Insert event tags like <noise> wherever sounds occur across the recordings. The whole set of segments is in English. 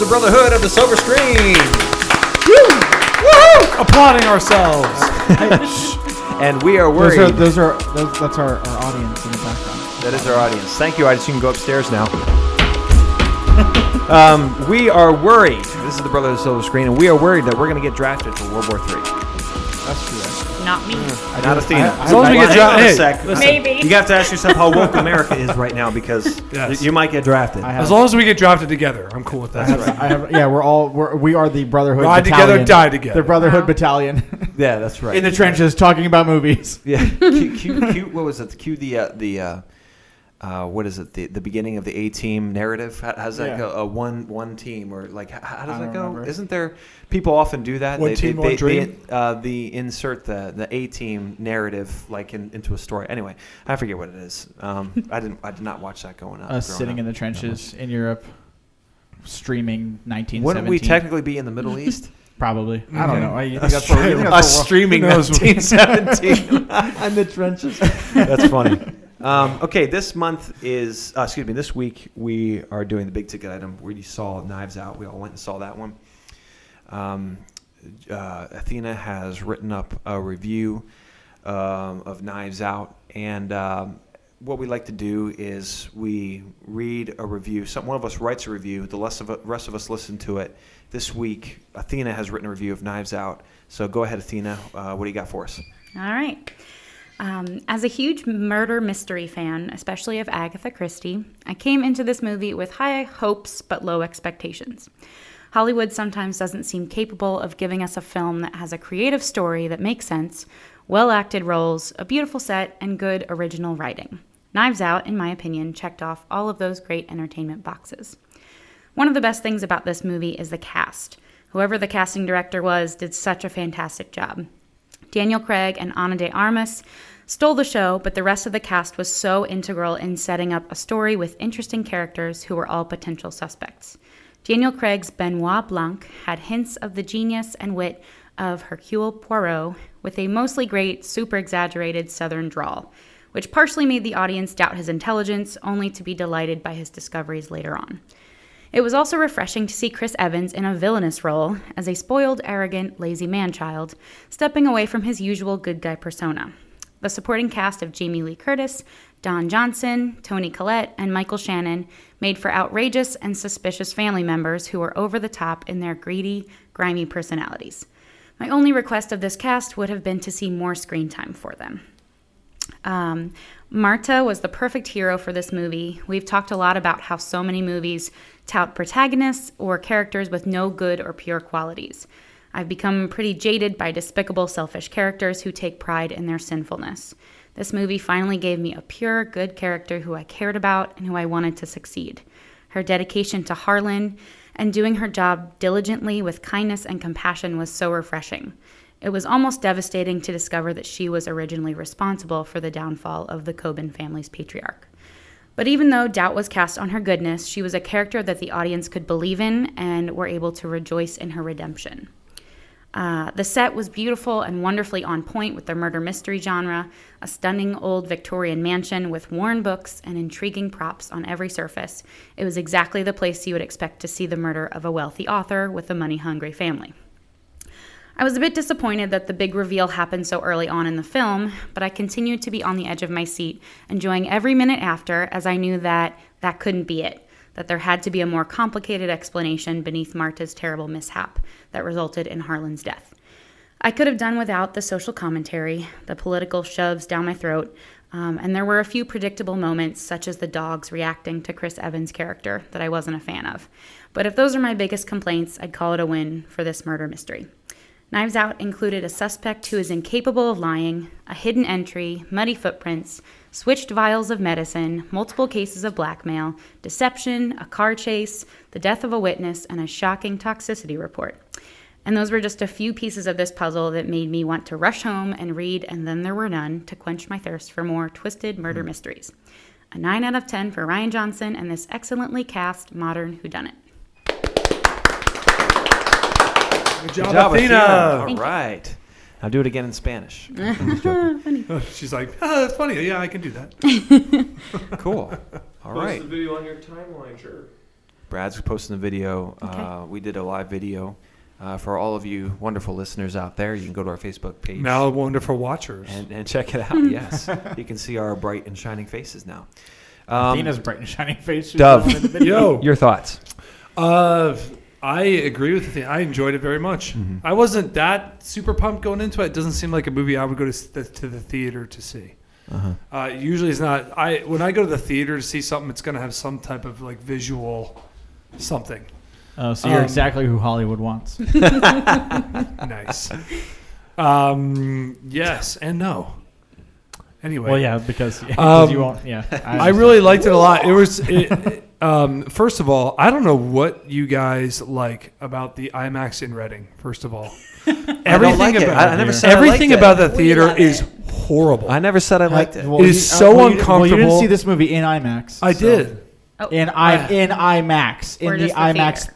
It's the Brotherhood of the Silver Screen. Woo! Applauding ourselves. <laughs> And we are Those worried. are those are those, that's our, our audience in the background. That is our audience. Thank you, audience. You can go upstairs now. <laughs> um, we are worried. This is the Brotherhood of the Silver Screen, and we are worried that we're going to get drafted for World War III. That's true. Actually. Not me. Not Athena. I- As long as we get Hang on a hey, sec. Listen, Maybe. You have to ask yourself how woke <laughs> America is right now because <laughs> Yes. you might get drafted. I have, As long as we get drafted together, I'm cool with that. I have, yeah, we're all we're, we are the Brotherhood. Ride battalion, together, die together. The Brotherhood Wow. Battalion <laughs> Yeah, that's right. in the trenches, talking about movies. yeah, cue, cue, cue, what was it? Cue the uh, the uh, uh, what is it? The the beginning of the A team narrative. How, how's that Yeah. go? A one one team or like how, how does that go? remember. Isn't there people often do that? One they, team, they, one they, dream? They, uh, the insert the the A team narrative like in, into a story. Anyway, I forget what it is. Um, <laughs> I didn't. I did not watch that going up. Us sitting up. in the trenches in Europe, streaming 1917. Wouldn't we technically be in the Middle East? <laughs> Probably. I don't know. You think <laughs> Us that's what- you think streaming- that's Us what streaming 1917. in the trenches. That's funny. Um, okay, this month is, uh, excuse me, this week we are doing the big ticket item you saw Knives Out. We all went and saw that one. Um, uh, Athena has written up a review um, of Knives Out, and um, what we like to do is we read a review. Some one of us writes a review. The rest of, rest of us listen to it. This week, Athena has written a review of Knives Out. So go ahead, Athena. Uh, what do you got for us? All right. Um, as a huge murder mystery fan, especially of Agatha Christie, I came into this movie with high hopes but low expectations. Hollywood sometimes doesn't seem capable of giving us a film that has a creative story that makes sense, well acted roles, a beautiful set, and good original writing. Knives Out, in my opinion, checked off all of those great entertainment boxes. One of the best things about this movie is the cast. Whoever the casting director was did such a fantastic job. Daniel Craig and Ana de Armas stole the show, but the rest of the cast was so integral in setting up a story with interesting characters who were all potential suspects. Daniel Craig's Benoit Blanc had hints of the genius and wit of Hercule Poirot, with a mostly great, super exaggerated southern drawl, which partially made the audience doubt his intelligence, only to be delighted by his discoveries later on. It was also refreshing to see Chris Evans in a villainous role as a spoiled, arrogant, lazy man child, stepping away from his usual good guy persona. The supporting cast of Jamie Lee Curtis, Don Johnson, Toni Collette, and Michael Shannon made for outrageous and suspicious family members who were over the top in their greedy, grimy personalities. My only request of this cast would have been to see more screen time for them. Um, Marta was the perfect hero for this movie. We've talked a lot about how so many movies tout protagonists or characters with no good or pure qualities. I've become pretty jaded by despicable, selfish characters who take pride in their sinfulness. This movie finally gave me a pure, good character who I cared about and who I wanted to succeed. Her dedication to Harlan and doing her job diligently with kindness and compassion was so refreshing. It was almost devastating to discover that she was originally responsible for the downfall of the Coben family's patriarch. But even though doubt was cast on her goodness, she was a character that the audience could believe in and were able to rejoice in her redemption. Uh, the set was beautiful and wonderfully on point with the murder mystery genre, a stunning old Victorian mansion with worn books and intriguing props on every surface. It was exactly the place you would expect to see the murder of a wealthy author with a money hungry family. I was a bit disappointed that the big reveal happened so early on in the film, but I continued to be on the edge of my seat, enjoying every minute after, as I knew that that couldn't be it, that there had to be a more complicated explanation beneath Marta's terrible mishap that resulted in Harlan's death. I could have done without the social commentary, the political shoves down my throat, um, and there were a few predictable moments, such as the dogs reacting to Chris Evans' character, that I wasn't a fan of. But if those are my biggest complaints, I'd call it a win for this murder mystery. Knives Out included a suspect who is incapable of lying, a hidden entry, muddy footprints, switched vials of medicine, multiple cases of blackmail, deception, a car chase, the death of a witness, and a shocking toxicity report. And those were just a few pieces of this puzzle that made me want to rush home and read And Then There Were None to quench my thirst for more twisted murder hmm. mysteries. A 9 out of 10 for Rian Johnson and this excellently cast modern whodunit. Good job, Good job, Athena. All Thank you. right. Now do it again in Spanish. <laughs> <laughs> She's like, oh, that's funny. Yeah, I can do that. <laughs> cool. <laughs> All Post right. the video on your timeline, sure. Brad's posting the video. Okay. Uh, we did a live video. Uh, for all of you wonderful listeners out there, you can go to our Facebook page Now wonderful watchers. and, and check it out. yes, you can see our bright and shining faces now. Um, Athena's bright and shining face. Dove. in the video. Yo, your thoughts? Uh, I agree with the thing. I enjoyed it very much. Mm-hmm. I wasn't that super pumped going into it. It doesn't seem like a movie I would go to the, to the theater to see. Uh-huh. Uh, usually, it's not. I when I go to the theater to see something, it's going to have some type of like visual something Oh, so you're Um, exactly who Hollywood wants. <laughs> nice. um, yes and no. Anyway, Well, yeah, because, yeah, <laughs> 'cause Um, you won't. Yeah, was I really liked it a lot. It was, it, it- um, first of all, I don't know what you guys like about the IMAX in Reading. First of all, <laughs> everything like it. about I- I never said I everything liked it. about the theater love is it. horrible. I never said I liked it. Well, It is you- so well, you- Well, you didn't see this movie in IMAX. I so- did. In I in IMAX in the the IMAX theater?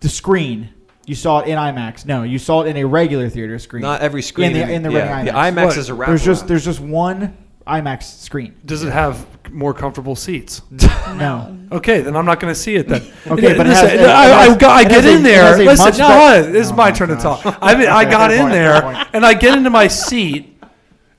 the screen. You saw it in IMAX. No, you saw it in a regular theater screen. Not every screen. in the in the yeah, Reading The IMAX. IMAX What? is a wrap. There's just there's just one IMAX screen. Does it have more comfortable seats? <laughs> No. Okay, then I'm not going to see it then. <laughs> Okay, but it listen, has- it- I, it I, has- got, I it get has a- in it there. has a Listen, much no, bet- this is Oh my my turn to gosh. talk. <laughs> I mean, I Okay, got fair in point, fair there point. and I get into my seat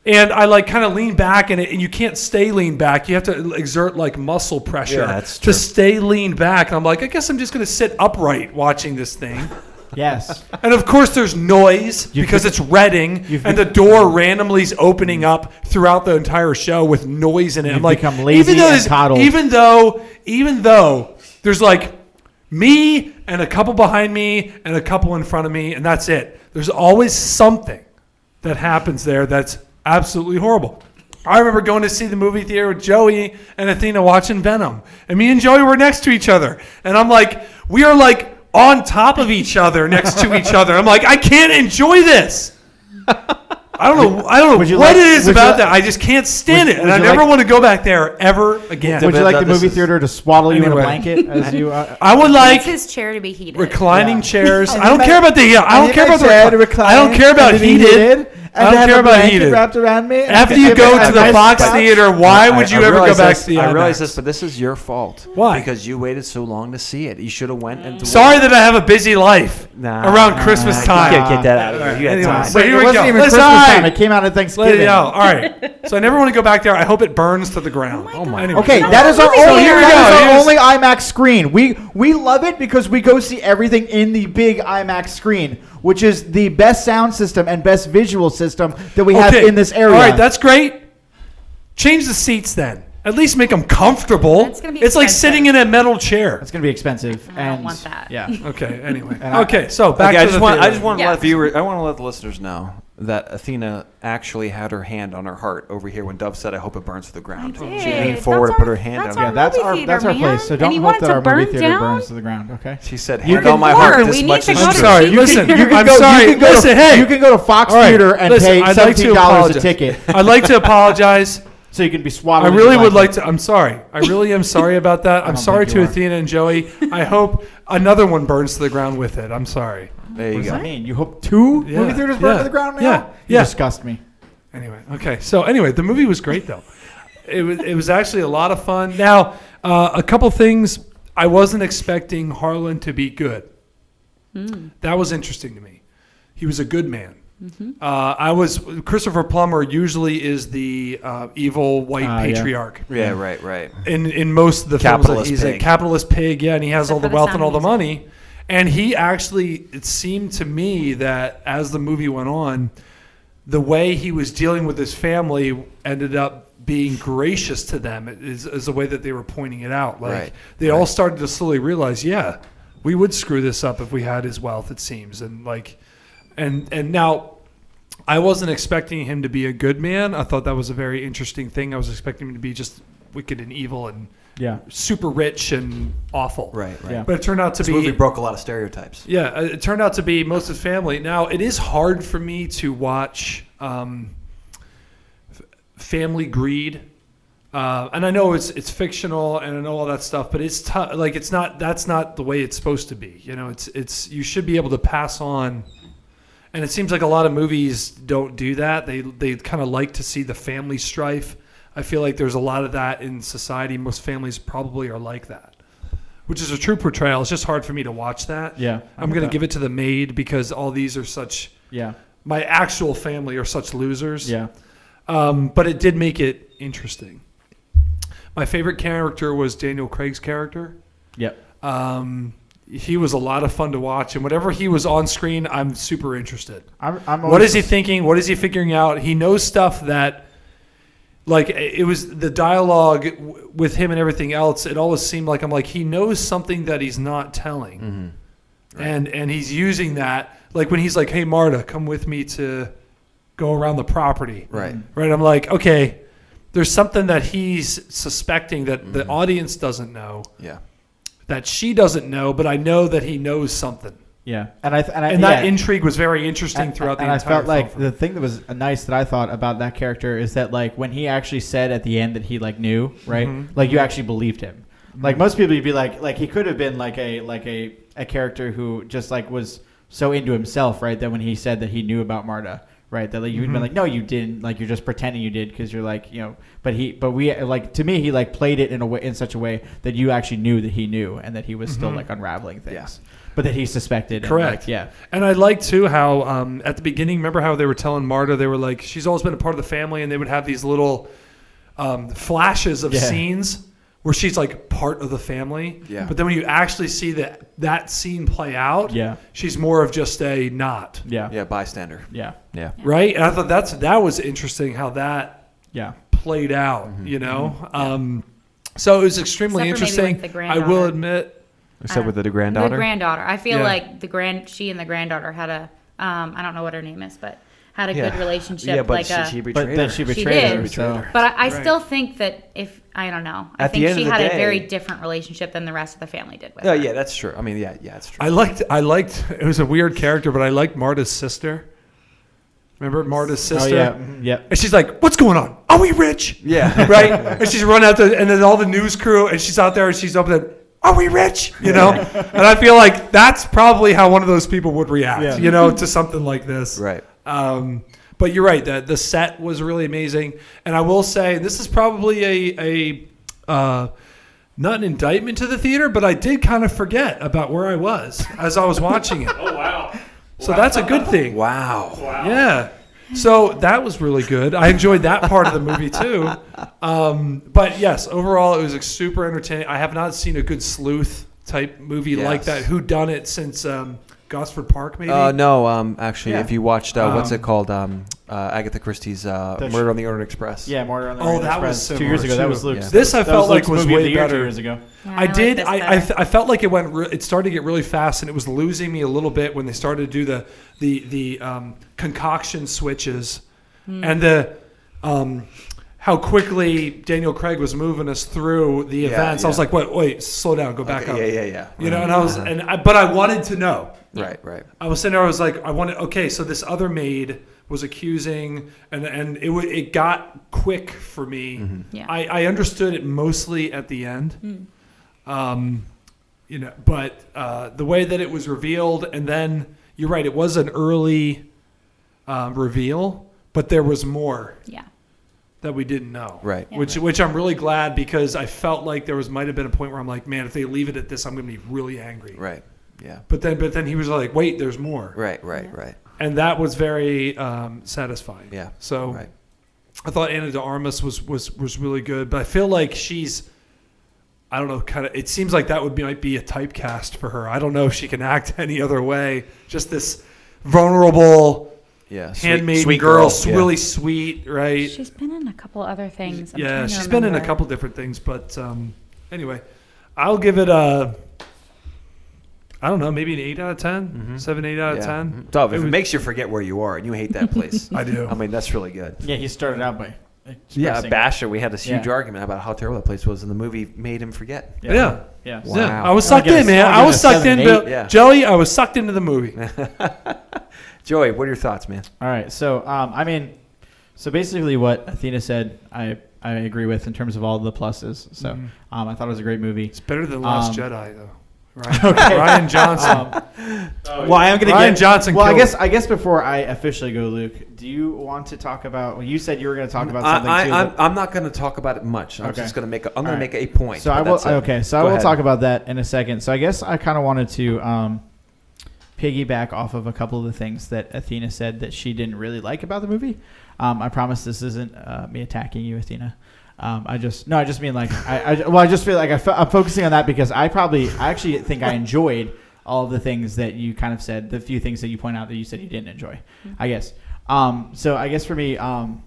and I like kind of lean back in it, and you can't stay lean back. You have to exert like muscle pressure Yeah, that's to true. stay lean back. And I'm like, I guess I'm just going to sit upright watching this thing. Yes. And of course, there's noise You've because be- it's Reading, you've and the door randomly is opening mm. up throughout the entire show with noise in it. I'm You've like, become lazy even though, and there's- coddled. even though, even though there's like me and a couple behind me and a couple in front of me, and that's it. There's always something that happens there that's absolutely horrible. I remember going to see the movie theater with Joey and Athena watching Venom. And me and Joey were next to each other. And I'm like, we are like on top of each other next to each other. I'm like, I can't enjoy this. I don't know. I don't know you what like- it is about like- that. I just can't stand would- it, and I never like- want to go back there ever again. Would you like the movie is- theater to swaddle you in a blanket as you? Uh, I would Like like his chair to be heated. reclining Yeah. chairs. <laughs> I don't care about the. Yeah, I don't care about the. I don't care about heated. I don't care about heated. wrapped around me. After you go to the Fox Theater, why would you I ever go back this- to the I realize this, but this is your fault. Why? Because you waited so long to see it. You should have went and. Sorry that I have a busy life Nah. around Christmas Nah, time. Get, get that out of here. You had Anyway, time. so here it we wasn't go. even Listen, Christmas time. It came out at Thanksgiving. Let Thanksgiving. it out. All right. So I never want to go back there. I hope it burns to the ground. Oh my Okay, that is our only that is our only IMAX screen. We we love it because we go see everything in the big IMAX screen, which is the best sound system and best visual system that we have in this area. All right, that's great. Change the seats then. At least make them comfortable. That's gonna be it's like sitting in a metal chair. It's gonna be expensive. I don't and want that. Yeah. <laughs> Okay. Anyway. And I- okay. So back okay, to I just the want. I theater. just want to Yeah. let viewers I want to let the listeners know that Athena actually had her hand on her heart over here when Dove said, "I hope it burns to the ground." I She did. leaned forward That's and put our- her hand that's on. Yeah, her. that's movie our theater, that's our man. place. So And don't hope want that to our movie theater down? burns to the ground. Okay. She said, You "Hand can- on my Or heart we this need much." to as go you I'm to do." sorry. cheap Listen, theater. You can I'm go. sorry. You can go Listen, to, hey. You can go to Fox All right, Theater and listen, pay I'd like to seventeen dollars a apologize. ticket, I'd like to apologize. So you can be swatted. I really would like to. I'm sorry. I really am sorry about that. <laughs> I'm sorry to are. Athena and Joey. I hope another one burns to the ground with it. I'm sorry. There you What you does go. that mean? You hope two Yeah, movie theaters burn yeah, to the ground now? yeah, You yeah. disgust me. Anyway, okay. So anyway, the movie was great though. It was it was actually a lot of fun. Now, uh, a couple things I wasn't expecting Harlan to be good. That was interesting to me. He was a good man. Uh, I was Christopher Plummer. Usually is the uh, evil white Ah, yeah. patriarch Yeah, right, right. in in most of the films. that Capitalist He's a pig. capitalist pig. Yeah, and he has Except all the for the wealth sound and all the music. money. And he actually, it seemed to me that as the movie went on, the way he was dealing with his family ended up being gracious to them is, is the way that they were pointing it out. Like Right, they all started to slowly realize, yeah, we would screw this up if we had his wealth. It seems, and like, and and now. I wasn't expecting him to be a good man. I thought that was a very interesting thing. I was expecting him to be just wicked and evil and Yeah. super rich and awful. Right, right. Yeah. But it turned out to This be movie broke a lot of stereotypes. yeah, it turned out to be most of his family. Now it is hard for me to watch um, f- family greed, uh, and I know it's it's fictional and I know all that stuff, but it's tough. Like it's not that's not the way it's supposed to be. You know, it's it's you should be able to pass on. And it seems like a lot of movies don't do that. They they kind of like to see the family strife. I feel like there's a lot of that in society. Most families probably are like that, which is a true portrayal. It's just hard for me to watch that. Yeah, I'm gonna give it to the maid because all these are such. Yeah, My actual family are such losers. yeah. Um, but it did make it interesting. My favorite character was Daniel Craig's character. Yep. Um, he was a lot of fun to watch, and whatever he was on screen, I'm super interested. I'm, I'm What always is he thinking? What is he figuring out? He knows stuff that, like, it was the dialogue w- with him and everything else. It always seemed like I'm like he knows something that he's not telling, mm-hmm. and and he's using that. Like when he's like, "Hey Marta, come with me to go around the property." Right. Right. I'm like, okay, there's something that he's suspecting that the mm-hmm. audience doesn't know, Yeah. That she doesn't know, but I know that he knows something. Yeah, and I th- and, I, And that yeah. intrigue was very interesting and, throughout and the I entire felt like film. the thing that was nice that I thought about that character is that like when he actually said at the end that he like knew, right? Mm-hmm. Like you actually believed him. Like most people, you'd be like, like he could have been like a like a a character who just like was so into himself, right? That when he said that he knew about Marta, right? That like you'd Mm-hmm. been like, no, you didn't. Like you're just pretending you did because you're like, you know. But he, but we like to me, he like played it in a way in such a way that you actually knew that he knew and that he was still like unraveling things, but that he suspected. and, Mm-hmm. Correct. like, yeah. And I like too how um, at the beginning, remember how they were telling Marta they were like she's always been a part of the family, and they would have these little um, flashes of Yeah. scenes where she's like part of the family. Yeah. But then when you actually see that that scene play out, Yeah. she's more of just a not Yeah. Yeah. Bystander. Yeah. Yeah. right. And I thought that's that was interesting how that Yeah. played out. You know. Um, so it was extremely Except for maybe interesting. with the I will admit. Except with the granddaughter. The granddaughter. I feel Yeah. like the grand she and the granddaughter had a um, I don't know what her name is, but had a yeah. good relationship. Yeah, but like she, a, she betrayed But her. she She betrayed did. her. So. but I, I Right. still think that if I don't know, I At the think end she of the had day- a very different relationship than the rest of the family did with Oh her. yeah, that's true. I mean, yeah, yeah, that's true. I liked I liked it was a weird character, but I liked Marta's sister. Remember Marta's Oh sister? yeah. mhm, Yep. And she's like, "What's going on? Are we rich?" yeah. <laughs> Right? and she's run out to, and then all the news crew, and she's out there, and she's up there. Are we rich? You know, and I feel like that's probably how one of those people would react. Yeah. You know, to something like this. Right. Um, but you're right. The the set was really amazing, and I will say this is probably a a uh, not an indictment to the theater, but I did kind of forget about where I was as I was watching it. <laughs> oh wow! So that's a good thing. Wow. wow. Yeah. So that was really good. I enjoyed that part of the movie too. Um, but yes, overall it was like, super entertaining. I have not seen a good sleuth type movie like that. Who done it since um, Gosford Park? Maybe. Uh, no, um, actually, Yeah. if you watched, uh, what's Um, it called? Um, uh, Agatha Christie's uh, The sh- Murder on the Orient Express. Yeah. Murder on the Oh, Orient that was Express. two years similar, ago. That was Luke's. Yeah. This I that felt like was way better. Two years ago. Yeah, I like did. this I, I, th- I felt like it went. Re- it started to get really fast, and it was losing me a little bit when they started to do the the the um, concoction switches, Hmm. and the um, how quickly Daniel Craig was moving us through the Yeah, events. I was like, wait, wait, slow down, go back Okay, up. yeah, yeah, yeah. You know, and I was, and I, but I wanted to know. Right, right. I was sitting there. I was like, I wanted. Okay, so this other maid was accusing, and and it wa- it got quick for me. Mm-hmm. Yeah. I, I understood it mostly at the end. Um, you know, but uh, the way that it was revealed, and then you're right, it was an early um, reveal, but there was more yeah. That we didn't know. Right. Yeah. Which which I'm really glad because I felt like there was might have been a point where I'm like, man, if they leave it at this, I'm going to be really angry. Right. Yeah. But then but then he was like, wait, there's more Right, right, right. and that was very um, satisfying. Yeah. So Right. I thought Ana de Armas was was was really good, but I feel like she's. I don't know, kind of. It seems like that would be might be a typecast for her. I don't know if she can act <laughs> any other way. Just this vulnerable Yeah. sweet- handmaiden sweet girl, yeah. really sweet, right? She's been in a couple other things. I'm yeah, she's been in a couple different things, but um, anyway, I'll give it a. I don't know, maybe an eight out of 10 seven, eight out of ten. Dov, if It it, was- makes you forget where you are and you hate that place, <laughs> I do. I mean, that's really good. Yeah, he started out by. Yeah, expressing- Basher, we had this huge Yeah. argument about how terrible that place was, and the movie made him forget. Yeah. Yeah. Yeah, Wow. I was sucked in, man. I'll I give was it a sucked seven, into eight. Yeah. Joey. I was sucked into the movie. <laughs> Joey, what are your thoughts, man? All right. So, um, I mean, so basically, what Athena said, I I agree with in terms of all the pluses. So, Mhm. um, I thought it was a great movie. It's better than Last Um, Jedi, though. Ryan, <laughs> Rian Johnson. <laughs> Well, I am going to get Ryan get Johnson Well, I guess it. I guess before I officially go, Luke, do you want to talk about? Well, you said you were going to talk about something I, too. I, I'm, but- I'm not going to talk about it much. I'm Okay. just going to make. A, I'm going All to make a point. So I will. Okay, so I will ahead. talk about that in a second. So I guess I kind of wanted to um, piggyback off of a couple of the things that Athena said that she didn't really like about the movie. Um, I promise this isn't uh, me attacking you, Athena. Um, I just no, I just mean like I, I well, I just feel like I fe- I'm focusing on that because I probably I actually think I enjoyed all of the things that you kind of said, the few things that you point out that you said you didn't enjoy. I guess. Um, so I guess for me, um,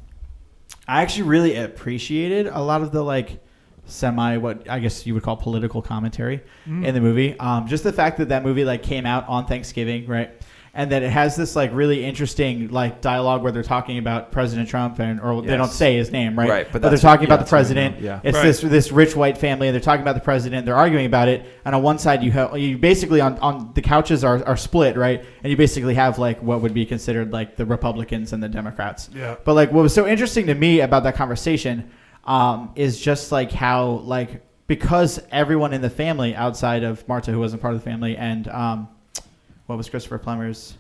I actually really appreciated a lot of the like semi what I guess you would call political commentary in the movie. Um, just the fact that that movie like came out on Thanksgiving, right? And that it has this like really interesting like dialogue where they're talking about President Trump and or they don't say his name, right? Right, but but they're talking yeah, about the that's what I mean, president. yeah. It's Right. this this rich white family and they're talking about the president. They're arguing about it. And on one side you have you basically on, on the couches are, are split, right? And you basically have like what would be considered like the Republicans and the Democrats. Yeah. But like what was so interesting to me about that conversation um, is just like how like because everyone in the family outside of Marta who wasn't part of the family and um, what was Christopher Plummer's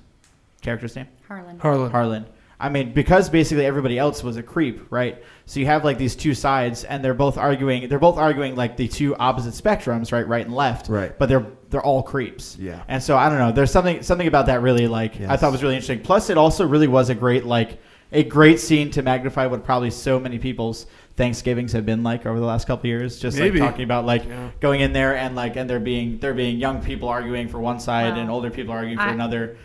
character's name? Harlan. Harlan. Harlan. I mean, because basically everybody else was a creep, right? So you have like these two sides, and they're both arguing. They're both arguing like the two opposite spectrums, right, right and left. Right. But they're they're all creeps. Yeah. And so I don't know. There's something something about that really like I thought was really interesting. Plus, it also really was a great like a great scene to magnify what probably so many people's Thanksgivings have been like over the last couple of years. Just Maybe. like talking about like Yeah. going in there and like and there being there being young people arguing for one side Wow. and older people arguing for I- another.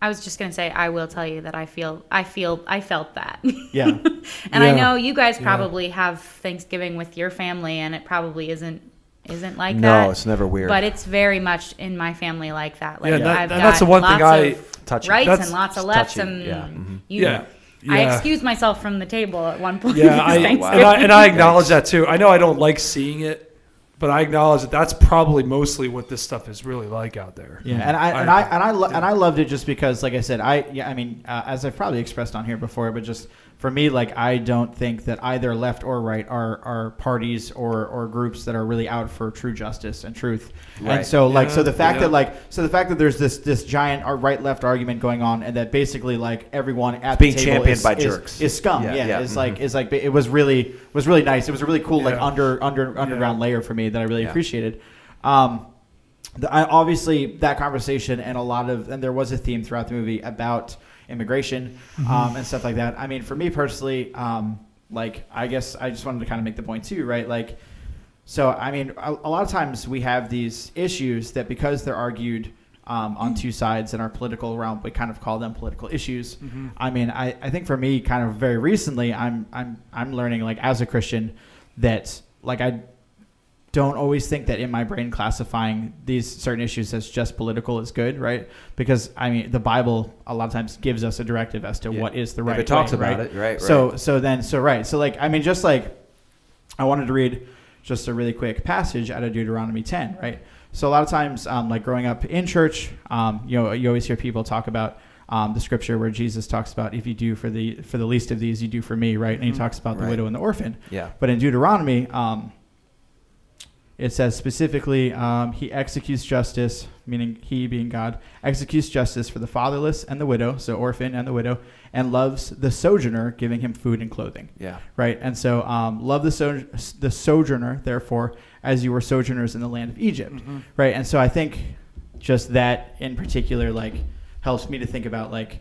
I was just gonna say I will tell you that I feel I feel I felt that. Yeah. <laughs> and I know you guys Yeah. probably have Thanksgiving with your family and it probably isn't isn't like No, that. No, it's never weird. But it's very much in my family like that. Like Yeah, that- I've and got that's the one thing lots I- of Touchy. rights That's- and lots of lefts touchy, and yeah, mhm. you Yeah. I excused myself from the table at one point. Yeah, <laughs> I, this and I and I acknowledge that too. I know I don't like seeing it, but I acknowledge that that's probably mostly what this stuff is really like out there. Yeah, and I and I and I lo- and I loved it just because, like I said, I yeah, I mean, uh, as I've probably expressed on here before, but just for me, like I don't think that either left or right are are parties or or groups that are really out for true justice and truth. Right. And so, like, so the fact yeah. that like so the fact that there's this this giant right left argument going on, and that basically like everyone at being the table championed is, by is- jerks. is scum. Yeah, Yeah, yeah, is mhm. like is like it was really was really nice. It was a really cool like under under underground layer for me that I really Yeah. appreciated. Um, the, I, obviously that conversation and a lot of and there was a theme throughout the movie about immigration um, and stuff like that. I mean, for me personally, um, like I guess I just wanted to kind of make the point too, right? Like, so I mean, a, a lot of times we have these issues that because they're argued. Um, on two sides in our political realm, we kind of call them political issues. I mean, I, I think for me, kind of very recently, I'm I'm I'm learning like as a Christian that like I don't always think that in my brain classifying these certain issues as just political is good, right? Because I mean, the Bible a lot of times gives us a directive as to Yeah. what is the If right. it talks way, about right? it, right, So right. so then so right. So like I mean, just like I wanted to read just a really quick passage out of Deuteronomy 10, right? So a lot of times, um, like growing up in church, um, you know, you always hear people talk about um, the scripture where Jesus talks about if you do for the for the least of these, you do for me, right? And he talks about the Right. widow and the orphan. Yeah. But in Deuteronomy, um, it says specifically, um, he executes justice, meaning he being God, executes justice for the fatherless and the widow, so orphan and the widow, and loves the sojourner, giving him food and clothing. Yeah. Right, and so um, love the so- the sojourner, therefore, as you were sojourners in the land of Egypt. Right, and so I think just that in particular, like, helps me to think about like.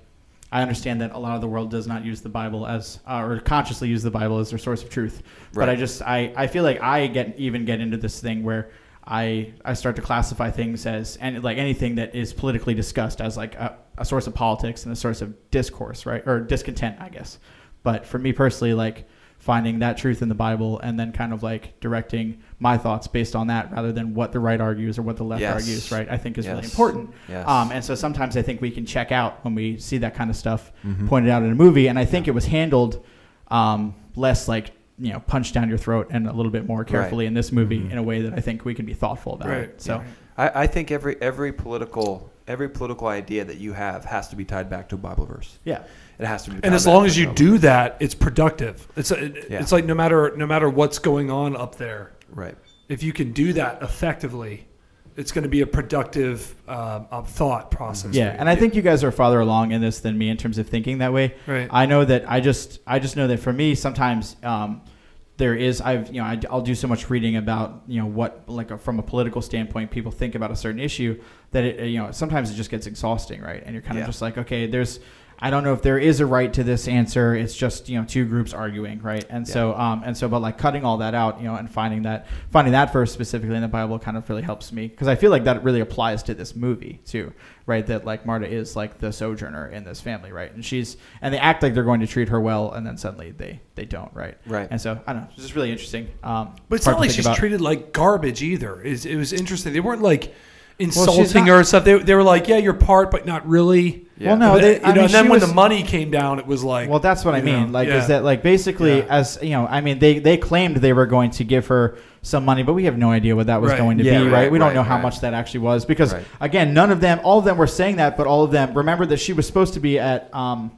I understand that a lot of the world does not use the Bible as, uh, or consciously use the Bible as their source of truth. But I just, I, I feel like I get even get into this thing where I, I start to classify things as, and like anything that is politically discussed as like a, a source of politics and a source of discourse, right, or discontent, I guess. But for me personally, like finding that truth in the Bible and then kind of like directing my thoughts based on that rather than what the right argues or what the left Yes. argues, right? I think is really important. Yes. Um, and so sometimes I think we can check out when we see that kind of stuff Mhm. pointed out in a movie. And I think it was handled um, less like you know punch down your throat and a little bit more carefully in this movie Mhm. in a way that I think we can be thoughtful about Right. it. So I, I think every every political every political idea that you have has to be tied back to a Bible verse. yeah, It has to be. And as long as you Bible do that, it's productive. It's it, Yeah. it's like no matter no matter what's going on up there, right? if you can do that effectively, it's going to be a productive uh, uh, thought process. Yeah, and I think you guys are farther along in this than me in terms of thinking that way. Right. I know that I just I just know that for me sometimes um, there is I've you know I, I'll do so much reading about you know what like a, from a political standpoint people think about a certain issue that it you know sometimes it just gets exhausting right and you're kind Yeah. of just like okay there's I don't know if there is a right to this answer. It's just you know two groups arguing, right? And so um and so but like cutting all that out, you know, and finding that finding that verse specifically in the Bible kind of really helps me because I feel like that really applies to this movie too, right? That like Marta is like the sojourner in this family, right? And she's and they act like they're going to treat her well, and then suddenly they they don't, right? Right. And so I don't know, it's just really interesting. Um, But it's not like she's about. treated like garbage either. It's, it was interesting. They weren't like she's insulting not- her and stuff. They, they were like, yeah, you're part, but not really. Well, no, they, you I know, mean, and then when was- the money came down, it was like, Well, that's what I mean. know, like, yeah. is that like basically Yeah. as you know? I mean, they they claimed they were going to give her some money, but we have no idea what that was Right. going to Yeah, be, right, right? We don't right, know how right. much that actually was because Right. again, none of them, all of them were saying that, but all of them remember that she was supposed to be at. um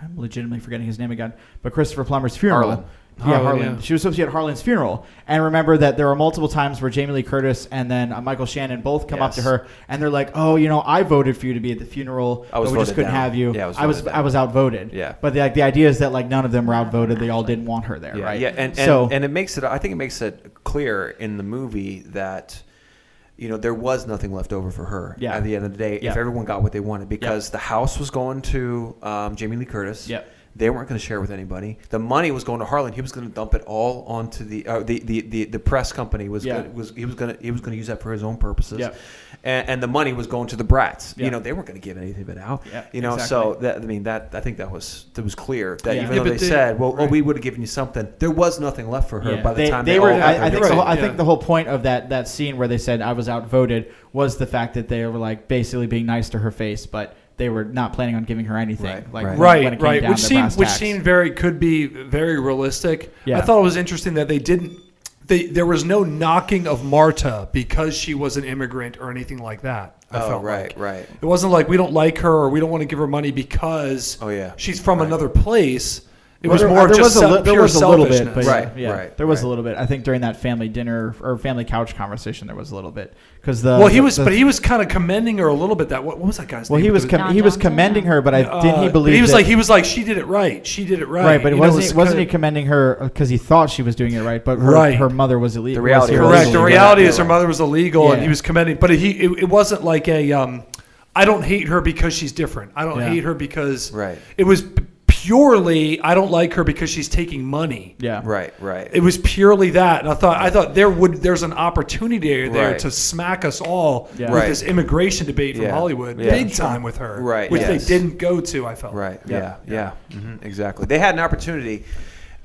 I'm legitimately forgetting his name again, but Christopher Plummer's funeral. Harlan. Yeah, Harlan, yeah. She was supposed to be at Harlan's funeral, and remember that there were multiple times where Jamie Lee Curtis and then uh, Michael Shannon both come up to her, and they're like, "Oh, you know, I voted for you to be at the funeral, I was but we just couldn't down. have you. Yeah, I was I was, I was outvoted. Yeah. But the, like, the idea is that like none of them were outvoted; they all didn't want her there, Yeah, right? yeah, and, and so and it makes it. I think it makes it clear in the movie that you know there was nothing left over for her. Yeah. At the end of the day, Yeah. if everyone got what they wanted, because the house was going to um, Jamie Lee Curtis. Yep. They weren't going to share with anybody. The money was going to Harlan. He was going to dump it all onto the uh, the, the, the the press company was Yeah. gonna, was he was going to he was going to use that for his own purposes. Yep. And, and the money was going to the brats. Yeah. You know, they weren't going to give anything of it out. Yeah, you know, so that I mean that I think that was that was clear that Yeah. even Yeah, though they they- said, well, oh, right. we would have given you something, there was nothing left for her Yeah. by the they, time they, they, were. all I, I think dicks the whole. I Yeah. think the whole point of that that scene where they said I was outvoted was the fact that they were like basically being nice to her face, but they were not planning on giving her anything. Right, like right. when- when right, it came right, down which seemed which seemed very could be very realistic. Yeah. I thought it was interesting that they didn't. They, there was no knocking of Marta because she was an immigrant or anything like that. I Oh, felt right, like. right. It wasn't like we don't like her or we don't want to give her money because Oh, yeah. she's from Right. another place. It Well, was there- more there just was a self- li- there was a little bit, but Right, yeah, right, there was a little bit. I think during that family dinner or family couch conversation, there was a little bit because the well, he the- was, the- but he was kind of commending her a little bit. That what, what was that guy's well, name? he was com- Don he was Johnson? commending her, but I uh, didn't he but believe he was that- like he was like she did it right. She did it right. right, but it You wasn't it's wasn't he kinda- commending her because he thought she was doing it right, but her Right. her mother was illegal. The reality was was- Correct. The reality Yeah, is her mother was illegal, and he was commending. But he, it, it wasn't like a. Um, I don't hate her because she's different. I don't Yeah. hate her because. Right. It was p- purely. I don't like her because she's taking money. Yeah, Right, right. It was purely that, and I thought I thought there would there's an opportunity there Right. to smack us all Yeah. with Right. this immigration debate from Yeah. Hollywood, Yeah. big time with her, Right, Which yes. they didn't go to. I felt Right. Yeah. Yeah. Yeah. hmm Exactly. They had an opportunity,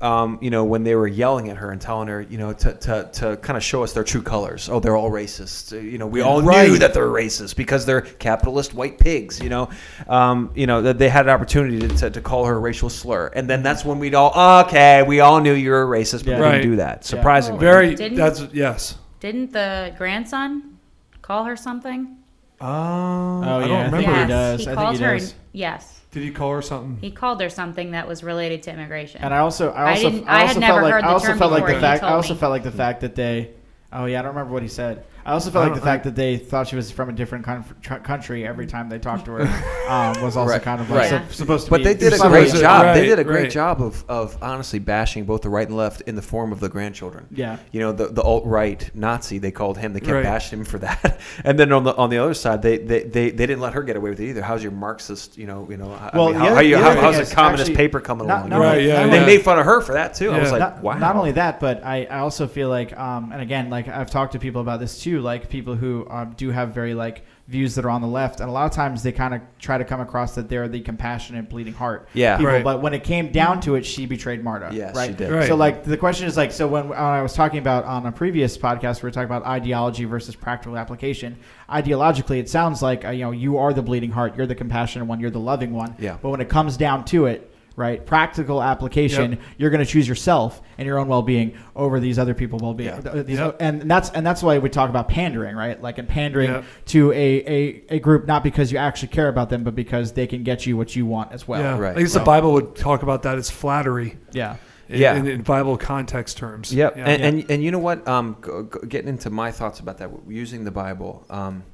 um, you know, when they were yelling at her and telling her, you know, to, to, to kind of show us their true colors. Oh, they're all racist. Uh, You know, we all knew that they're racist because they're capitalist white pigs. You know, um, you know that they had an opportunity to, to, to call her a racial slur, and then that's when we'd all okay, we all knew you were a racist, but Yeah. we Right. didn't do that. Surprisingly, Very. Didn't- That's yes. Didn't the grandson call her something? Uh, Oh I yeah, don't I think remember. he yes, does. he I think called he her. does. Yes, Did he call her something? he called her something that was related to immigration. And I also, I I also, didn't- I I had also never felt like, heard the I also term felt like the fact, I also me. felt like the fact that they, oh yeah, I don't remember what he said. I also felt I like the don't- fact that they thought she was from a different con- tr- country every time they talked to her <laughs> um, was also Right, kind of like right. sup- supposed to be But be. they did a great Supposed- job. right, they did a great right. job of, of honestly bashing both the right and left in the form of the grandchildren. Yeah. You know, the, the alt right Nazi they called him. They kept Right. bashing him for that. <laughs> And then on the on the other side, they, they, they, they didn't let her get away with it either. How's your Marxist? You know, you know. I Well, mean, the how, other- how you, how, how's thing the communist actually- paper coming not- along? not Right, yeah, not And yeah. they made fun of her for that too. I was like, not, wow. not only that, but I, I also feel like, um, and again, like I've talked to people about this too, like people who um, do have very like views that are on the left, and a lot of times they kind of try to come across that they're the compassionate, bleeding heart. Yeah. people, Right. But when it came down to it, she betrayed Marta. Yes, right? she did. Right. So like the question is like, so when, when I was talking about on a previous podcast, we were talking about ideology versus practical application. Ideologically, it sounds like uh, you know you are the bleeding heart, you're the compassionate one, you're the loving one. Yeah. But when it comes down to it. Right, practical application. Yep. You're going to choose yourself and your own well-being over these other people's well-being. Yeah. These- Yep. and that's and that's why we talk about pandering, right? Like and pandering Yep. to a, a, a group not because you actually care about them, but because they can get you what you want as well. yeah, Right, I guess the. Bible would talk about that as flattery. Yeah. in, Yeah. in, in Bible context terms. Yep. Yeah. and, and and you know what? Um, g- g- getting into my thoughts about that, using the Bible. Um,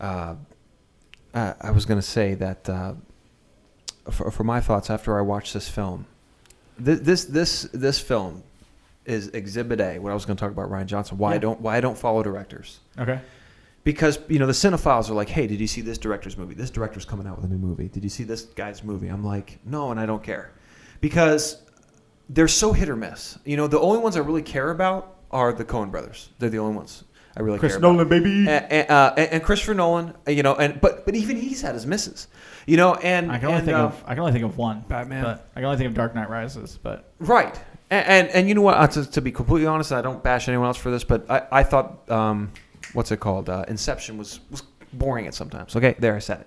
uh, uh, I was going to say that uh, for, for my thoughts after I watched this film, this this this this film is Exhibit A. What I was going to talk about Rian Johnson. Why I don't why I don't follow directors. Okay. Because you know the cinephiles are like, hey, did you see this director's movie? This director's coming out with a new movie. Did you see this guy's movie? I'm like, no, and I don't care, because they're so hit or miss. You know, the only ones I really care about are the Coen brothers. They're the only ones I really Chris care about. Nolan, baby. And, and, uh, and, Christopher Nolan, uh, you know, and but but even he's had his misses, you know, and I can only and, think uh, of I can only think of one. Batman. But I can only think of Dark Knight Rises. But Right. And, and, and you know what? Uh, to, to be completely honest, I don't bash anyone else for this, but I, I thought, um, what's it called? Uh, Inception was, was boring at sometimes. Okay, there I said it.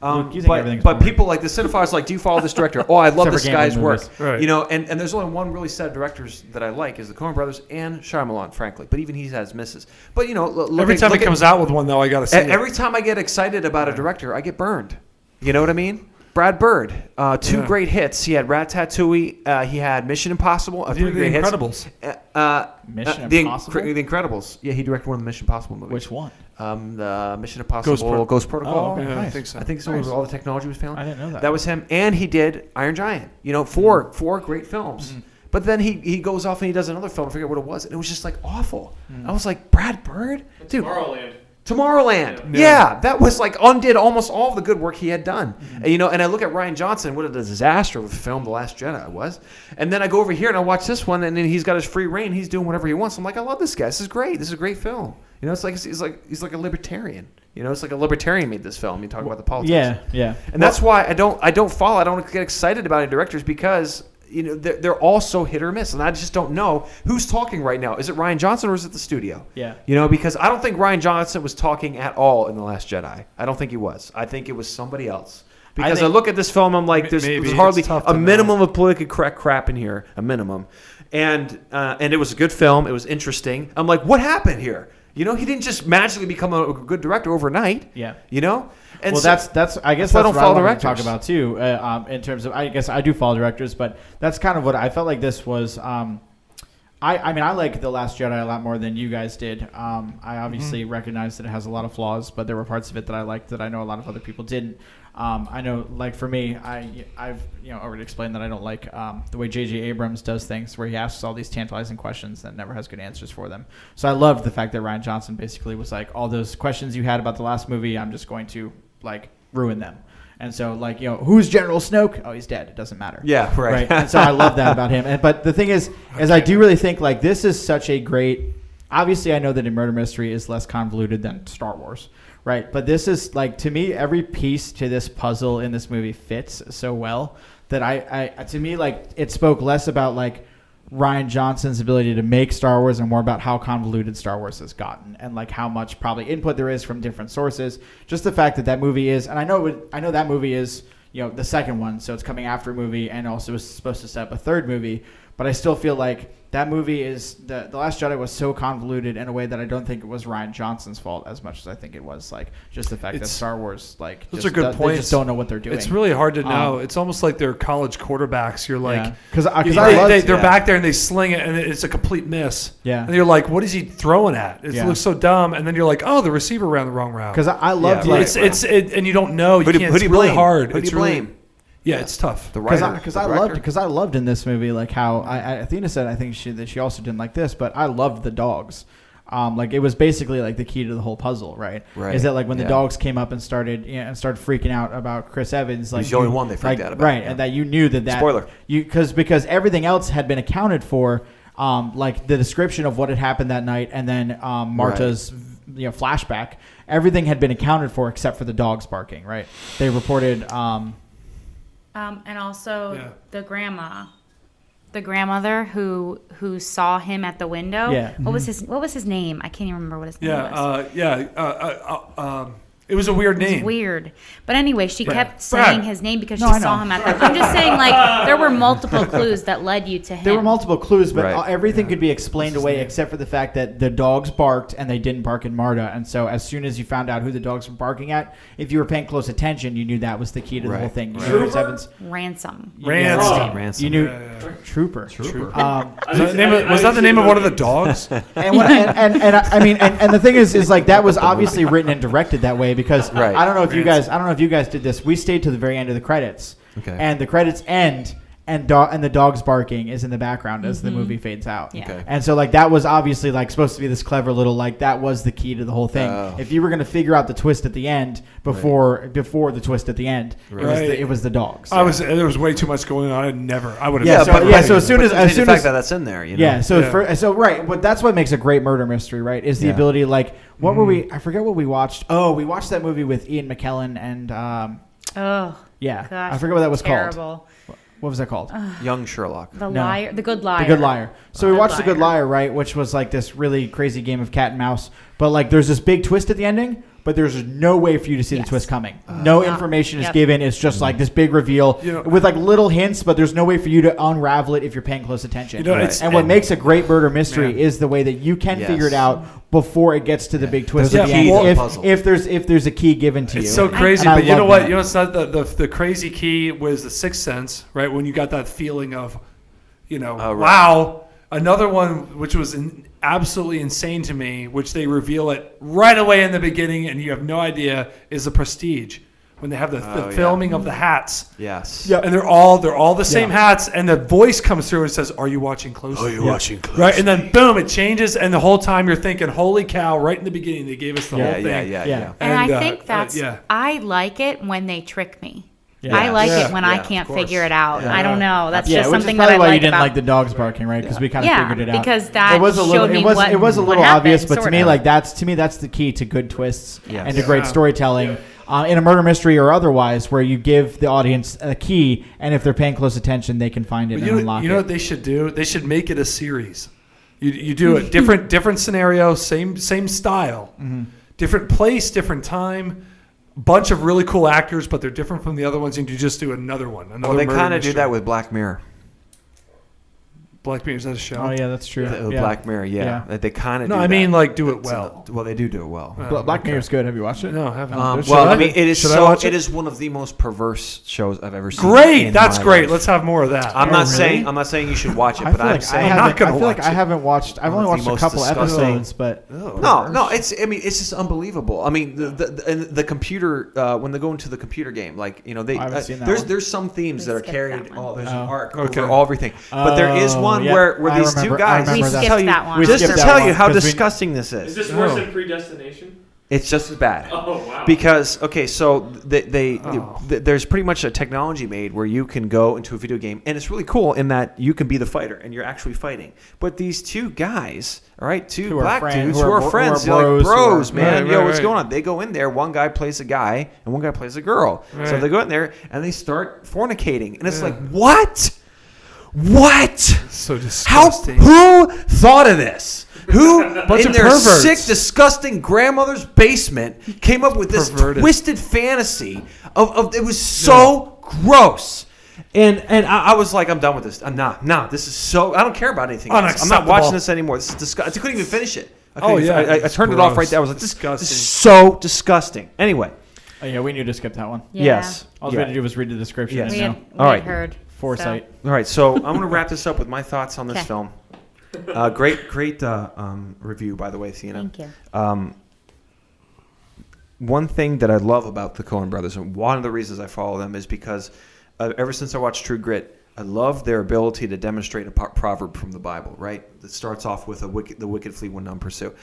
Um, Luke, but but people like the cinephiles like, do you follow this director? Oh, I love this guy's work. Right. You know, and, and there's only one really set of directors that I like is the Coen Brothers and Shyamalan, frankly. But even he has misses. But you know, look Every at- time look he at- comes out with one, though, I got to E- see it. Every time I get excited about a director, I get burned. You know what I mean? Brad Bird, uh, two Yeah. great hits. He had Ratatouille. Uh, he had Mission Impossible. Uh, The- three The great hits. Incredibles. Uh, uh, Mission uh, the, Impossible? the Incredibles. Yeah, he directed one of the Mission Impossible movies. which one? Um, the Mission Impossible Ghost Ghost, Pro- Protocol. Oh, okay. Yeah, I Nice. think so. I think so. Nice. Where all the technology was found. I didn't know that. That was him, and he did Iron Giant. You know, 4 four great films. Mm-hmm. But then he, he goes off and he does another film. I forget what it was, and it was just like awful. Mm. I was like, Brad Bird, dude. Tomorrowland. Tomorrowland. Yeah. Yeah. that was like undid almost all of the good work he had done. Mm-hmm. And, you know, and I look at Rian Johnson, what a disaster of a film The Last Jedi was. And then I go over here and I watch this one, and then he's got his free reign. He's doing whatever he wants. I'm like, I love this guy. This is great. This is a great film. You know, it's like he's like he's like a libertarian. You know, it's like a libertarian made this film. You talk about the politics. Yeah, yeah. And that's why I don't I don't follow. I don't get excited about any directors because you know they're, they're all so hit or miss, and I just don't know who's talking right now. Is it Rian Johnson or is it the studio? Yeah. You know, because I don't think Rian Johnson was talking at all in the Last Jedi. I don't think he was. I think it was somebody else. Because I, think- look at this film, I'm like, there's, there's hardly a know. minimum of politically correct crap in here, a minimum, and uh, and it was a good film. It was interesting. I'm like, what happened here? You know, he didn't just magically become a, good director overnight. Yeah. You know, and well, so- that's that's I guess that's that's, don't what I follow wanted to talk about too. Uh, um, in terms of, I guess I do follow directors, but that's kind of what I felt like. This was. Um, I, I mean, I like The Last Jedi a lot more than you guys did. Um, I obviously Mm-hmm. recognize that it has a lot of flaws, but there were parts of it that I liked that I know a lot of other people didn't. Um, I know, like for me, I I've you know already explained that I don't like um, the way J.J. Abrams does things, where he asks all these tantalizing questions that never has good answers for them. So I loved the fact that Rian Johnson basically was like, all those questions you had about the last movie, I'm just going to like ruin them. And so, like, you know, who's General Snoke? Oh, he's dead. It doesn't matter. Yeah, right. And so I love that about him. And, but the thing is, is I do really think like this is such a great. Obviously, I know that a murder mystery is less convoluted than Star Wars, right? But this is like to me, every piece to this puzzle in this movie fits so well that I, I to me like it spoke less about like Rian Johnson's ability to make Star Wars and more about how convoluted Star Wars has gotten and like how much probably input there is from different sources. Just the fact that that movie is, and I know I know that movie is you know the second one, so it's coming after a movie and also is supposed to set up a third movie. But I still feel like that movie is the the Last Jedi was so convoluted in a way that I don't think it was Rian Johnson's fault as much as I think it was like just the fact that Star Wars like those just are good do- They points. just don't know what they're doing. It's really hard to know. Um, it's almost like they're college quarterbacks. You're like, because you- because they, I loved, they, they're yeah. back there and they sling it, and it's a complete miss. Yeah. And you're like, what is he throwing at? It Yeah. looks so dumb. And then you're like, oh, the receiver ran the wrong route. because I, I loved Yeah, like it's it's it, and you don't know. You Who do- can't. who do it's you really blame? hard. Who do you really- blame? Yeah, it's tough. The because writer, I, 'cause the I loved director? because I loved in this movie like how I, I Athena said I think she that she also didn't like this but I loved the dogs. Um, like it was basically like the key to the whole puzzle, right? Right, Is that like when the yeah. dogs came up and started you know, and started freaking out about Chris Evans, like the only you- one they freaked like, out about, right? yeah. And that you knew that that Spoiler. you because because everything else had been accounted for, um, like the description of what had happened that night, and then um, Marta's you know flashback, everything had been accounted for except for the dogs barking, right? They reported. Um, Um, and also Yeah. the grandma, the grandmother who who saw him at the window. Yeah. What was his What was his name? I can't even remember what his name was. uh, yeah. Uh, uh, uh, um, It was a weird It was name. weird. But anyway, she kept Brad. saying his name because No, she I saw know. him at that. I'm just saying, like, there were multiple <laughs> clues that led you to him. There were multiple clues, but Right. uh, everything could be explained away except for the fact that the dogs barked and they didn't bark in Marta. And so, as soon as you found out who the dogs were barking at, if you were paying close attention, you knew that was the key to the Right. whole thing. You Right. knew Chris Evans. Ransom. Ransom. Ransom. You knew Yeah, yeah. Trooper. Trooper. Um, <laughs> Was that the name of, was that the name of one of the dogs? <laughs> and, what, and, and, and I I mean, and, and the thing is, is like that was obviously written and directed that way because Right. I don't know if you guys, I don't know if you guys did this. We stayed to the very end of the credits, Okay. and the credits end, and do- and the dog's barking is in the background as the movie fades out. Yeah. Okay. And so like that was obviously like supposed to be this clever little like that was the key to the whole thing. Oh. If you were gonna figure out the twist at the end before before the twist at the end, it was Right. the, it was the dogs. I was there was way too much going on. I never. I would have. Yeah, Yeah, so- but, yeah, but- so as soon as- as soon fact as- that that's in there, you know? Yeah. So Yeah. For, so right, but that's what makes a great murder mystery, right? Is the Yeah. ability like what were we? I forget what we watched. Oh, we watched that movie with Ian McKellen and um, Oh, yeah, gosh. I forget what that was called. Terrible. What was that called? young Sherlock. The No. liar. The good liar. The Good Liar. So we Good watched The Good Liar. Liar, right? Which was like this really crazy game of cat and mouse. But like, there's this big twist at the ending, but there's no way for you to see Yes. the twist coming. Uh, no Yeah. information is Yep. given. It's just like mm-hmm. this big reveal You know- with like little hints, but there's no way for you to unravel it if you're paying close attention. You know, Right. and what and- makes a great murder mystery Man. is the way that you can Yes. figure it out before it gets to the big twist There's at the end. to the If, puzzle. if there's if there's a key given to you, It's so crazy, And I but you know what? that. You know, it's not the, the the crazy key was the sixth sense, right? When you got that feeling of, you know, Oh, right. wow. Another one, which was in, absolutely insane to me, which they reveal it right away in the beginning, and you have no idea, is the Prestige when they have the, Oh, the yeah. filming of the hats. Yes. Yeah. And they're all they're all the same Yeah. hats, and the voice comes through and says, "Are you watching closely?" Are you watching closely? Right, and then boom, it changes, and the whole time you're thinking, "Holy cow!" Right in the beginning, they gave us the Yeah, whole thing. yeah, yeah, Yeah. yeah. And, And, I uh, think uh, that's. yeah. I like it when they trick me. Yeah. I like Yeah. it when Yeah, I can't figure it out. Yeah. I don't know. That's yeah, just which something is probably that I why like you didn't about like the dogs barking, right? Because we kind of Yeah, figured it out. because that it was a little, showed me it was, what- it was a what little obvious, but to sort me, of. like that's to me, that's the key to good twists Yes. and to great Yeah. storytelling uh, in a murder mystery or otherwise, where you give the audience a key, and if they're paying close attention, they can find it But and you know, unlock you know it. what they should do? They should make it a series. You, you do a <laughs> different different scenario, same same style, Mm-hmm. different place, different time. Bunch of really cool actors, but they're different from the other ones, and you just do another one. Another Well, they kind of do that with Black Mirror. Black Mirror. Is that a show? Oh yeah, that's true. With yeah. Black Mirror, yeah. Yeah. That They kind of No, do I mean like do it well. a- well, they do do it well. Oh, Black okay. Mirror's good. Have you watched it? No, I haven't. Um, well, I, I? mean, it is Should I so. it it? is one of the most perverse shows I've ever seen. Great, that's great. life. Let's have more of that. I'm Oh, not really? saying I'm not saying you should watch it, but I'm like saying I'm not gonna I feel like watch I haven't watched. I've One only watched a couple episodes, but Oh. No, no, it's. I mean, it's just unbelievable. I mean, the the, the, and the computer uh, when they go into the computer game, like you know, they I haven't uh, seen that there's there's some themes that are carried. Oh, there's Oh. an arc Okay. over all everything. But there is Oh, one oh, yep. where where I these remember- two guys. remember We skipped tell you, that one. Just to tell one you how 'cause we- disgusting this Is is. this worse Oh. than Predestination? It's just as bad. Oh wow. Because okay, so they, they Oh. th- there's pretty much a technology made where you can go into a video game, and it's really cool in that you can be the fighter and you're actually fighting. But these two guys, all right, two Who black friend- dudes who who are are, bro- who friends, are they're like bros, are- man. Right, Yo, right, what's right. going on? They go in there. One guy plays a guy, and one guy plays a girl. So they go in there and they start fornicating, and it's Yeah. like, what? What? so disgusting. How? Who thought of this? Who <laughs> Bunch in of their perverts. sick, disgusting grandmother's basement came up with this Perverted. twisted fantasy of, of it was so gross. And and I, I was like, I'm done with this. I'm not. Nah, this is so. I don't care about anything. Else. I'm not watching this anymore. This is disgusting. I couldn't even finish it. I Oh, yeah, I, I, I it's turned it off right there. I was like, this, this Disgusting. is so disgusting. Anyway, oh, yeah, we knew to skip that one. Yeah. yes. All Yeah. we had to do was read the description. Yes. and We know. had, we All had right. heard. Foresight. All right, so I'm going to wrap this up with my thoughts on this Okay. film. Uh, great, great uh, um, review, by the way, So, thank you. Um, one thing that I love about the Coen brothers, and one of the reasons I follow them, is because uh, ever since I watched True Grit, I love their ability to demonstrate a proverb from the Bible. Right, that starts off with a wicked, the wicked flee when none pursue,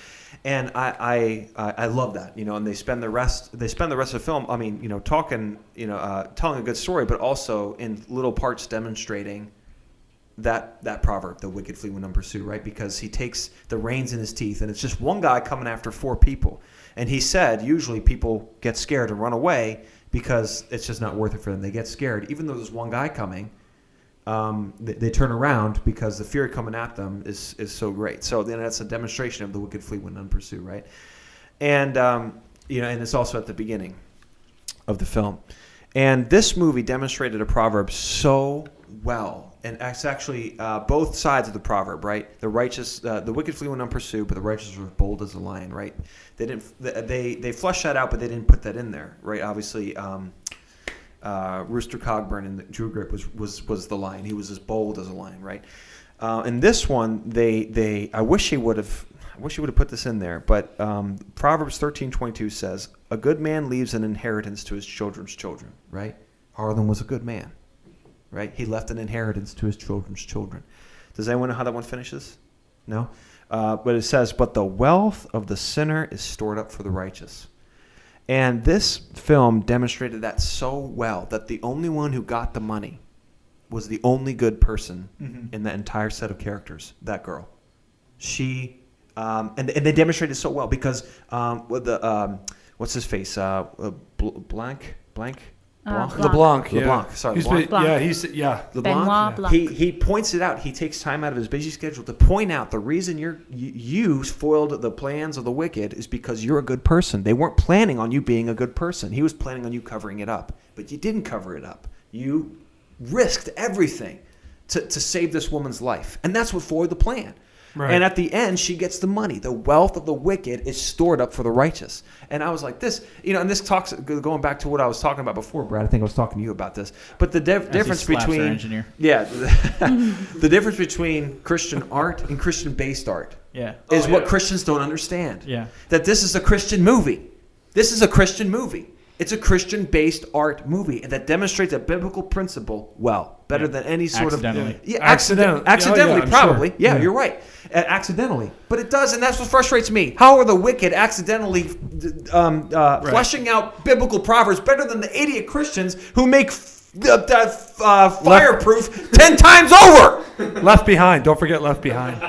and I, I, I I love that. You know, and they spend the rest, they spend the rest of the film. I mean, you know, talking, you know, uh, telling a good story, but also in little parts demonstrating that that proverb, the wicked flee when none pursue, right? Because he takes the reins in his teeth, and it's just one guy coming after four people. And he said, usually people get scared and run away because it's just not worth it for them. They get scared, even though there's one guy coming. Um, they, they turn around because the fear coming at them is is so great. So then that's a demonstration of the wicked flee when none pursue, right? And um, you know, and it's also at the beginning of the film. And this movie demonstrated a proverb so well, and it's actually uh, both sides of the proverb, right? The righteous, uh, the wicked flee when unpursued, but the righteous are bold as a lion, right? They didn't, they they flushed that out, but they didn't put that in there, right? Obviously, um, uh, Rooster Cogburn in the True Grit was was was the lion. He was as bold as a lion, right? Uh, in this one, they they I wish he would have. I wish he would have put this in there, but um, Proverbs thirteen twenty two says, "A good man leaves an inheritance to his children's children." Right? Harlan was a good man, right? He left an inheritance to his children's children. Does anyone know how that one finishes? No, uh, but it says, "But the wealth of the sinner is stored up for the righteous." And this film demonstrated that so well that the only one who got the money was the only good person Mhm. in the entire set of characters. That girl, she, um, and and they demonstrated so well because um, with the um, what's his face, uh, uh, Bl- Blanc, Blanc, Uh, Blanc, Blanc. LeBlanc. Yeah. LeBlanc, sorry, He's LeBlanc. been- yeah, he's yeah. LeBlanc, Benoit Blanc. He he points it out. He takes time out of his busy schedule to point out the reason you're you, you foiled the plans of the wicked is because you're a good person. They weren't planning on you being a good person. He was planning on you covering it up, but you didn't cover it up. You risked everything to, to save this woman's life, and that's what foiled the plan. Right. And at the end, she gets the money. The wealth of the wicked is stored up for the righteous. And I was like, this, you know, and this talks going back to what I was talking about before, Brad. I think I was talking to you about this. But the dif- difference between engineer. yeah, the, <laughs> the difference between Christian art and Christian based art Yeah. is Oh, what yeah. Christians don't understand. Yeah. That this is a Christian movie. This is a Christian movie. It's a Christian based art movie and that demonstrates a biblical principle well, better Yeah. than any sort Accidentally. of yeah, Accidentally. accident, accidentally, Yeah, yeah, probably. sure. Yeah, Yeah. you're right. Uh, accidentally, but it does, and that's what frustrates me. How are the wicked accidentally um, uh, Right. fleshing out biblical proverbs better than the idiot Christians who make f- uh, uh, fireproof ten times over? <laughs> Left Behind. Don't forget Left Behind.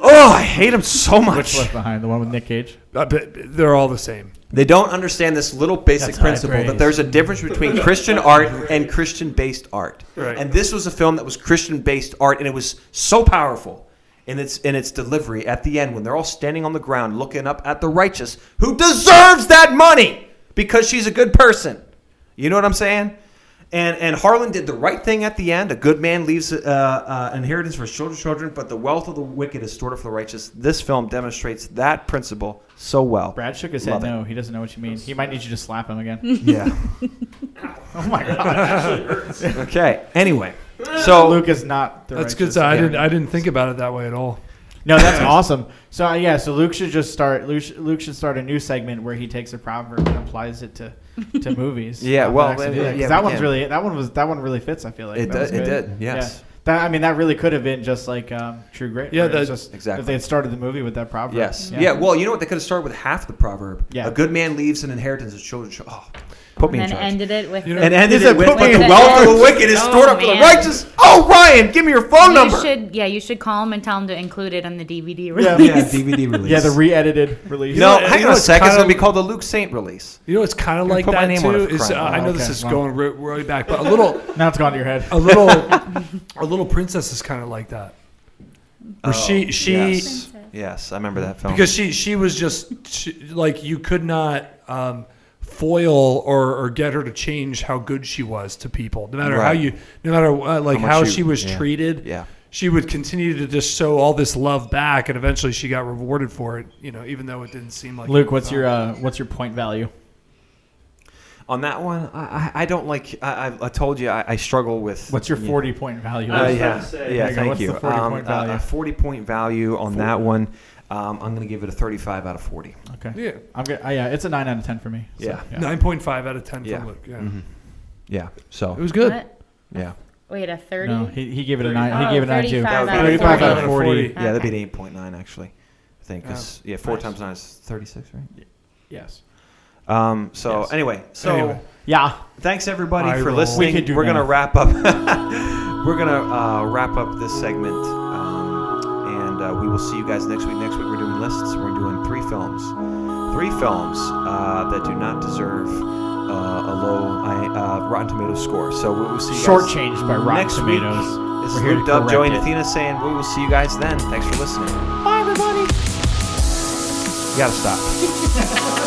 Oh, I hate him so much. Which left behind? The one with Nick Cage. Uh, but they're all the same. They don't understand this little basic That's high principle praise. that there's a difference between Christian art and Christian based art. Right. And this was a film that was Christian based art and it was so powerful in its in its delivery at the end when they're all standing on the ground looking up at the righteous who deserves that money because she's a good person. You know what I'm saying? And and Harlan did the right thing at the end. A good man leaves uh, uh, inheritance for his children's children, but the wealth of the wicked is stored up for the righteous. This film demonstrates that principle so well. Brad shook his Love head it. no. He doesn't know what you mean. He might need you to slap him again. <laughs> Yeah. <laughs> oh my god. Okay. Anyway, so Luke is not the That's good. So I Yeah. didn't. I didn't think about it that way at all. No, that's awesome. So uh, yeah, so Luke should just start. Luke, sh- Luke should start a new segment where he takes a proverb and applies it to to <laughs> movies. Yeah, Uh, well, next to yeah, do yeah, that we one's can. really that one was that one really fits. I feel like It did- it did, yes. Yeah. That I mean, that really could have been just like um, True Grit. Yeah, where it's that- just Exactly. If they had started the movie with that proverb. yes, yeah. Well, you know what? They could have started with half the proverb. Yeah. A good man leaves an inheritance of children. Oh, put me and in then charge. ended it with You the, and ended it with "Put but me the in wealth of the wicked is Oh, stored up for the righteous. Oh, Ryan, give me your phone you number. should yeah you should call him and tell him to include it on the DVD release. yeah, <laughs> DVD release. Yeah, the re-edited release. no, know, hang on a second. It's kinda- gonna be called the Luke Saint release. You know, it's kind of like put my that name too. it for Is uh, crying out I know loud. this is well. going re- really back, but a little, <laughs> now it's gone to your head. a little, <laughs> a little princess is kind of like that. Where she, she, Oh, Yes. yes, I remember that film. because she, she was just she, like you could not um, foil or, or get her to change how good she was to people, no matter how you, no matter uh, like How how, much she was yeah. treated. yeah. She would continue to just show all this love back, and eventually she got rewarded for it. You know, even though it didn't seem like. it Luke, what's your uh, what's your point value? On that one, I, I, I don't like. I, I, I told you I, I struggle with. What's your yeah. forty point value? Uh, yeah, say. yeah. There go. Thank What's you. the 40 Um, point uh, value? a forty point value on that one. Um, I'm gonna give it a 35 out of 40. Okay. Yeah, I'm good. Uh, yeah, it's a nine out of ten for me. So, Yeah. nine point five out of ten Yeah. from Luke. Yeah, Mhm. Yeah. So it was good. What? yeah, Wait, a thirty? No, he, he gave it a nine. Oh, he gave it a nine too. 35 out of 35 out of 40. 40. yeah. That'd be an 8.9 actually. I think. 'cause, yeah, four Nice. times nine is 36, right? Yeah. Yes. Um. So Yes. anyway, so Anyway. Yeah. thanks everybody Eye for roll. listening. We could do We're gonna wrap up. <laughs> we're gonna uh, wrap up this segment, and uh, we will see you guys next week. Next week we're doing lists. We're doing three films, three films uh, that do not deserve uh, a low I, uh, Rotten Tomatoes score. So we will see you guys Shortchanged by Rotten Tomatoes. week. This We're is Luke Dub, Joey, and. Athena saying we will see you guys then. Thanks for listening. Bye, everybody. You gotta stop. <laughs>